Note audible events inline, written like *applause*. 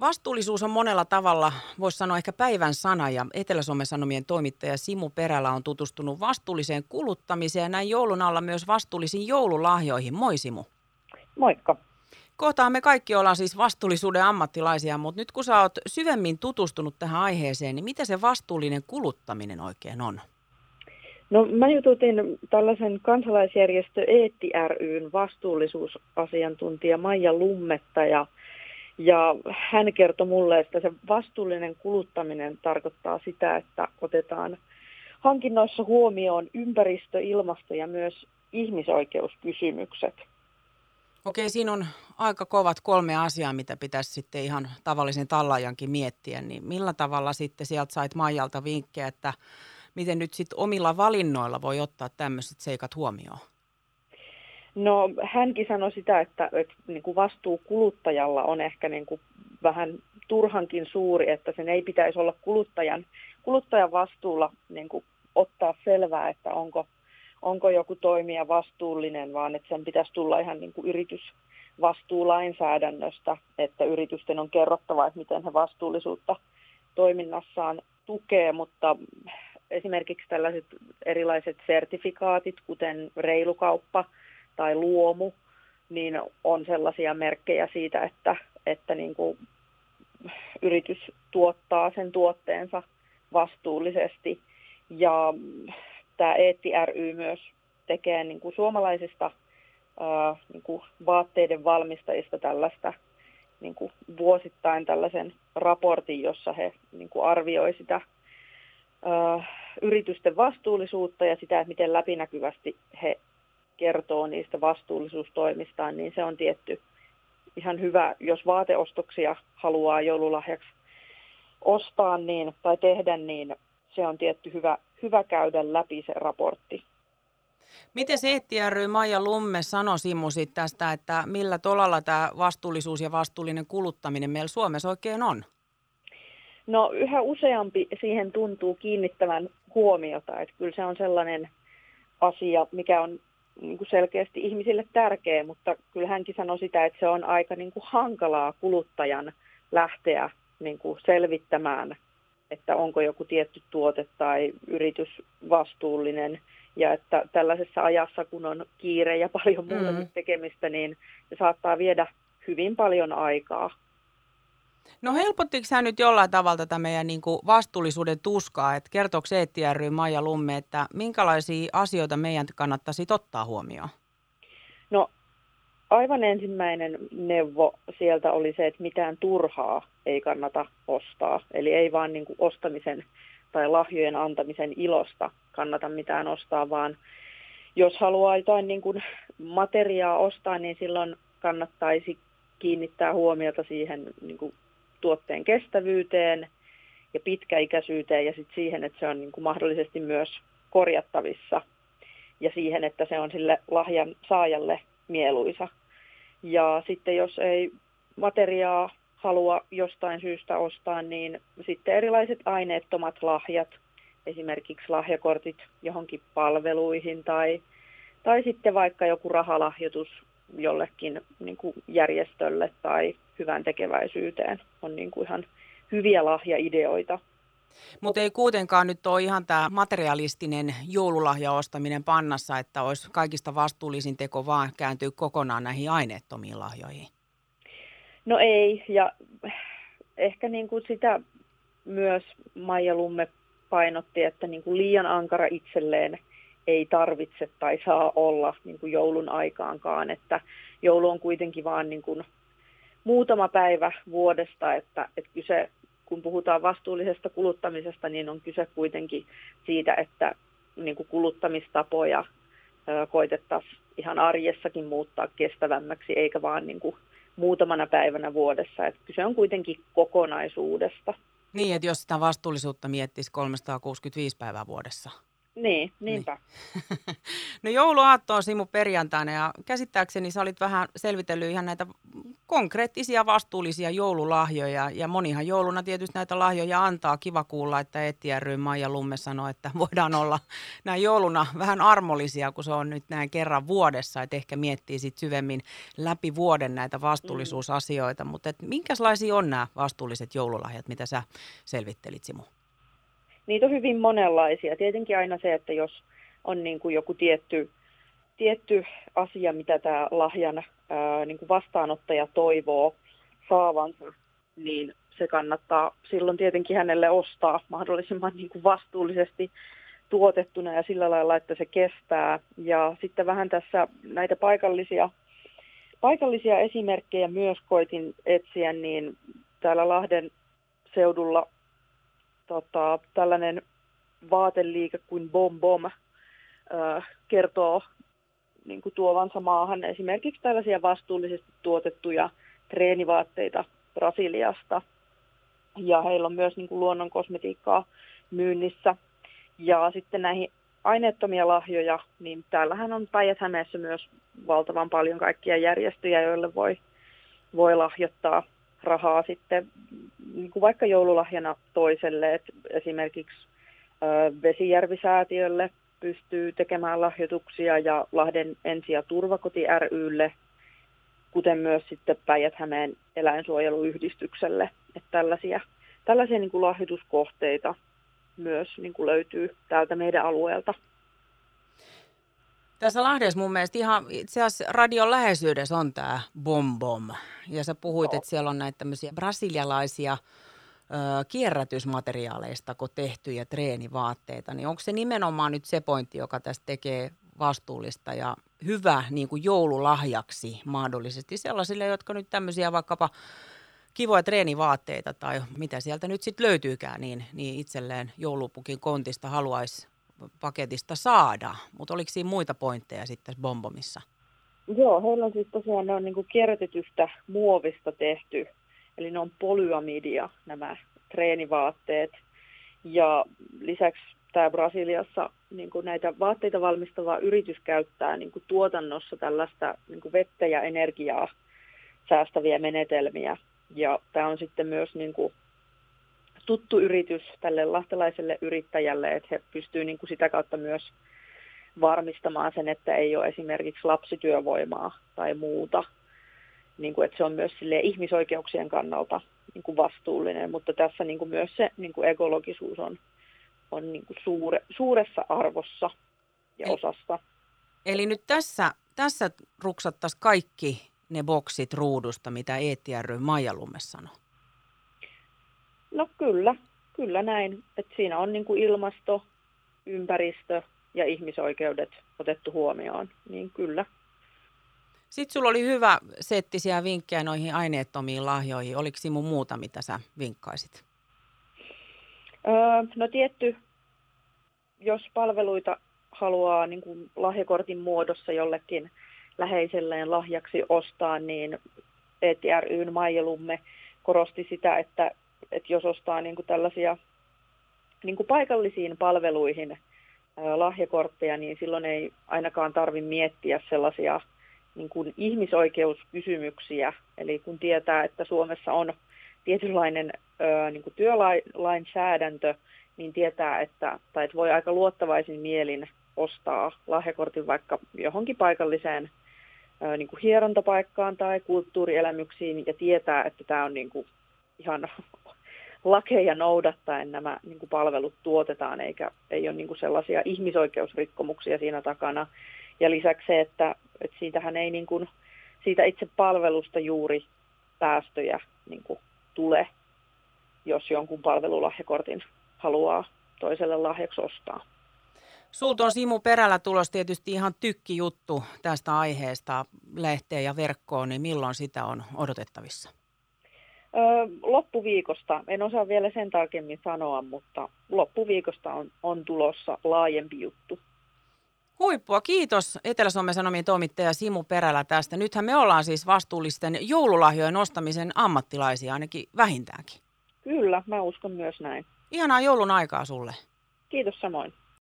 Vastuullisuus on monella tavalla, voisi sanoa ehkä päivän sana ja Etelä-Suomen Sanomien toimittaja Simu Perälä on tutustunut vastuulliseen kuluttamiseen ja näin joulun alla myös vastuullisiin joululahjoihin. Moi Simu. Moikka. Kohtaan me kaikki ollaan siis vastuullisuuden ammattilaisia, mutta nyt kun sä oot syvemmin tutustunut tähän aiheeseen, niin mitä se vastuullinen kuluttaminen oikein on? No mä jututin tällaisen kansalaisjärjestö Eetti ryn vastuullisuusasiantuntija Maija Lummetta ja, ja hän kertoi mulle, että se vastuullinen kuluttaminen tarkoittaa sitä, että otetaan hankinnoissa huomioon ympäristö, ilmasto ja myös ihmisoikeuskysymykset. Okei, siinä on aika kovat kolme asiaa, mitä pitäisi sitten ihan tavallisen tallaajankin miettiä. Niin millä tavalla sitten sieltä sait Maijalta vinkkejä, että miten nyt sitten omilla valinnoilla voi ottaa tämmöiset seikat huomioon? No hänkin sanoi sitä, että, että niin kuin vastuu kuluttajalla on ehkä niin kuin vähän turhankin suuri, että sen ei pitäisi olla kuluttajan, kuluttajan vastuulla niin kuin ottaa selvää, että onko, onko joku toimija vastuullinen, vaan että sen pitäisi tulla ihan niin kuin yritysvastuulainsäädännöstä, että yritysten on kerrottava, että miten he vastuullisuutta toiminnassaan tukee, mutta esimerkiksi tällaiset erilaiset sertifikaatit, kuten reilukauppa tai luomu, niin on sellaisia merkkejä siitä, että, että niin kuin yritys tuottaa sen tuotteensa vastuullisesti. Ja tämä Eetti ry myös tekee niin kuin suomalaisista niin kuin vaatteiden valmistajista tällaista niin kuin vuosittain tällaisen raportin, jossa he niin kuin arvioi sitä yritysten vastuullisuutta ja sitä, että miten läpinäkyvästi he kertoo niistä vastuullisuustoimistaan, niin se on tietty ihan hyvä, jos vaateostoksia haluaa joululahjaksi ostaa niin, tai tehdä, niin se on tietty hyvä, hyvä käydä läpi se raportti. Miten se Eetti ry Maija Lumme sanoi Simmu tästä, että millä tolalla tämä vastuullisuus ja vastuullinen kuluttaminen meillä Suomessa oikein on? No yhä useampi siihen tuntuu kiinnittävän huomiota, että kyllä se on sellainen asia, mikä on niin kuin selkeästi ihmisille tärkeä, mutta kyllä hänkin sanoi sitä, että se on aika niin kuin hankalaa kuluttajan lähteä niin kuin selvittämään, että onko joku tietty tuote tai yritys vastuullinen. Ja että tällaisessa ajassa, kun on kiire ja paljon muuta mm. tekemistä, niin se saattaa viedä hyvin paljon aikaa. No helpottiko sä nyt jollain tavalla tätä meidän niin kuin vastuullisuuden tuskaa, että kertooko Eetti ry Maija Lumme, että minkälaisia asioita meidän kannattaisi ottaa huomioon? No aivan ensimmäinen neuvo sieltä oli se, että mitään turhaa ei kannata ostaa. Eli ei vaan niin kuin ostamisen tai lahjojen antamisen ilosta kannata mitään ostaa, vaan jos haluaa jotain niin kuin materiaa ostaa, niin silloin kannattaisi kiinnittää huomiota siihen niin kuin tuotteen kestävyyteen ja pitkäikäisyyteen ja sitten siihen, että se on niin kuin mahdollisesti myös korjattavissa ja siihen, että se on sille lahjan saajalle mieluisa. Ja sitten jos ei materiaa halua jostain syystä ostaa, niin sitten erilaiset aineettomat lahjat, esimerkiksi lahjakortit johonkin palveluihin tai, tai sitten vaikka joku rahalahjoitus jollekin niin kuin järjestölle tai hyvän tekeväisyyteen on niin kuin ihan hyviä lahjaideoita. Mutta ei kuitenkaan nyt ole ihan tämä materialistinen joululahjaostaminen pannassa, että olisi kaikista vastuullisin teko vaan kääntyy kokonaan näihin aineettomiin lahjoihin. No ei, ja ehkä niin kuin sitä myös Maija Lumme painotti, että niin kuin liian ankara itselleen ei tarvitse tai saa olla niin kuin joulun aikaankaan, että joulu on kuitenkin vaan niin kuin muutama päivä vuodesta, että, että kyse, kun puhutaan vastuullisesta kuluttamisesta, niin on kyse kuitenkin siitä, että niin kuin kuluttamistapoja koitettaisiin ihan arjessakin muuttaa kestävämmäksi, eikä vaan niin kuin muutamana päivänä vuodessa. Että kyse on kuitenkin kokonaisuudesta. Niin, että jos sitä vastuullisuutta miettisi 365 päivää vuodessa. Niin, niinpä. Niin. *laughs* no jouluaatto on Simu perjantaina ja käsittääkseni sä olit vähän selvitellyt ihan näitä konkreettisia vastuullisia joululahjoja ja monihan jouluna tietysti näitä lahjoja antaa. Kiva kuulla, että Eetti ry Maija Lumme sanoi, että voidaan olla *laughs* näin jouluna vähän armollisia, kun se on nyt näin kerran vuodessa, että ehkä miettii sitten syvemmin läpi vuoden näitä vastuullisuusasioita. Mm. Mutta minkälaisia on nämä vastuulliset joululahjat, mitä sä selvittelit Simu? Niitä on hyvin monenlaisia. Tietenkin aina se, että jos on niin kuin joku tietty, tietty asia, mitä tämä lahjan ää, niin kuin vastaanottaja toivoo saavansa, niin se kannattaa silloin tietenkin hänelle ostaa mahdollisimman niin kuin vastuullisesti tuotettuna ja sillä lailla, että se kestää. Ja sitten vähän tässä näitä paikallisia, paikallisia esimerkkejä myös koitin etsiä, niin täällä Lahden seudulla tota, tällainen vaateliike kuin Bom Bom äh, kertoo niin kuin tuovansa maahan esimerkiksi tällaisia vastuullisesti tuotettuja treenivaatteita Brasiliasta. Ja heillä on myös niin kuin luonnon kosmetiikkaa myynnissä. Ja sitten näihin aineettomia lahjoja, niin täällähän on päijät myös valtavan paljon kaikkia järjestöjä, joille voi, voi lahjoittaa rahaa sitten niin kuin vaikka joululahjana toiselle, että esimerkiksi Vesijärvisäätiölle pystyy tekemään lahjoituksia ja Lahden ensi- ja turvakoti rylle, kuten myös sitten Päijät-Hämeen eläinsuojeluyhdistykselle. Että tällaisia, tällaisia niin kuin lahjoituskohteita myös niin kuin löytyy täältä meidän alueelta. Tässä Lahdessa mun mielestä ihan itse asiassa radion läheisyydessä on tämä Bom Bom. Ja sä puhuit, no. että siellä on näitä tämmöisiä brasilialaisia ö, kierrätysmateriaaleista kun tehtyjä treenivaatteita. Niin onko se nimenomaan nyt se pointti, joka tästä tekee vastuullista ja hyvä niin kuin joululahjaksi mahdollisesti sellaisille, jotka nyt tämmöisiä vaikkapa kivoja treenivaatteita tai mitä sieltä nyt sitten löytyykään, niin, niin itselleen joulupukin kontista haluaisi paketista saada, mutta oliko siinä muita pointteja sitten Bombomissa? Joo, heillä on siis tosiaan ne on niin kierrätetystä muovista tehty, eli ne on polyamidia nämä treenivaatteet. Ja lisäksi tämä Brasiliassa niin kuin näitä vaatteita valmistava yritys käyttää niin kuin tuotannossa tällaista niin kuin vettä ja energiaa säästäviä menetelmiä. Ja tämä on sitten myös niin kuin tuttu yritys tälle lahtelaiselle yrittäjälle, että he pystyvät niin kuin sitä kautta myös varmistamaan sen, että ei ole esimerkiksi lapsityövoimaa tai muuta. Niin kuin, että se on myös sille ihmisoikeuksien kannalta niin kuin vastuullinen, mutta tässä niin kuin myös se niin kuin ekologisuus on, on niin kuin suure, suuressa arvossa ja osassa. Eli nyt tässä, tässä ruksattaisiin kaikki ne boksit ruudusta, mitä ry Maija Lumme sanoi. No kyllä, kyllä näin. Et siinä on niin kuin ilmasto, ympäristö ja ihmisoikeudet otettu huomioon, niin kyllä. Sitten sulla oli hyvä settisiä vinkkejä noihin aineettomiin lahjoihin. Oliko Simu muuta, mitä sä vinkkaisit? Öö, no tietty, jos palveluita haluaa niin kuin lahjakortin muodossa jollekin läheiselleen lahjaksi ostaa, niin ETRYn Maijelumme korosti sitä, että että jos ostaa niin kuin tällaisia niin kuin paikallisiin palveluihin lahjakortteja, niin silloin ei ainakaan tarvitse miettiä sellaisia niin kuin ihmisoikeuskysymyksiä. Eli kun tietää, että Suomessa on tietynlainen niin kuin työlainsäädäntö, niin tietää, että, tai että voi aika luottavaisin mielin ostaa lahjakortin vaikka johonkin paikalliseen niin kuin hierontapaikkaan tai kulttuurielämyksiin ja tietää, että tämä on niin kuin ihan lakeja noudattaen nämä niin kuin palvelut tuotetaan, eikä ei ole niin kuin sellaisia ihmisoikeusrikkomuksia siinä takana. Ja lisäksi se, että, että siitähän ei niin kuin, siitä itse palvelusta juuri päästöjä niin kuin tule, jos jonkun palvelulahjakortin haluaa toiselle lahjaksi ostaa. Sulta on Simu Perällä tulos tietysti ihan tykki-juttu tästä aiheesta lehteen ja verkkoon, niin milloin sitä on odotettavissa? Loppuviikosta, en osaa vielä sen tarkemmin sanoa, mutta loppuviikosta on, on tulossa laajempi juttu. Huippua, kiitos Etelä-Suomen Sanomien toimittaja Simu Perälä tästä. Nythän me ollaan siis vastuullisten joululahjojen nostamisen ammattilaisia ainakin vähintäänkin. Kyllä, mä uskon myös näin. Ihanaa joulun aikaa sulle. Kiitos samoin.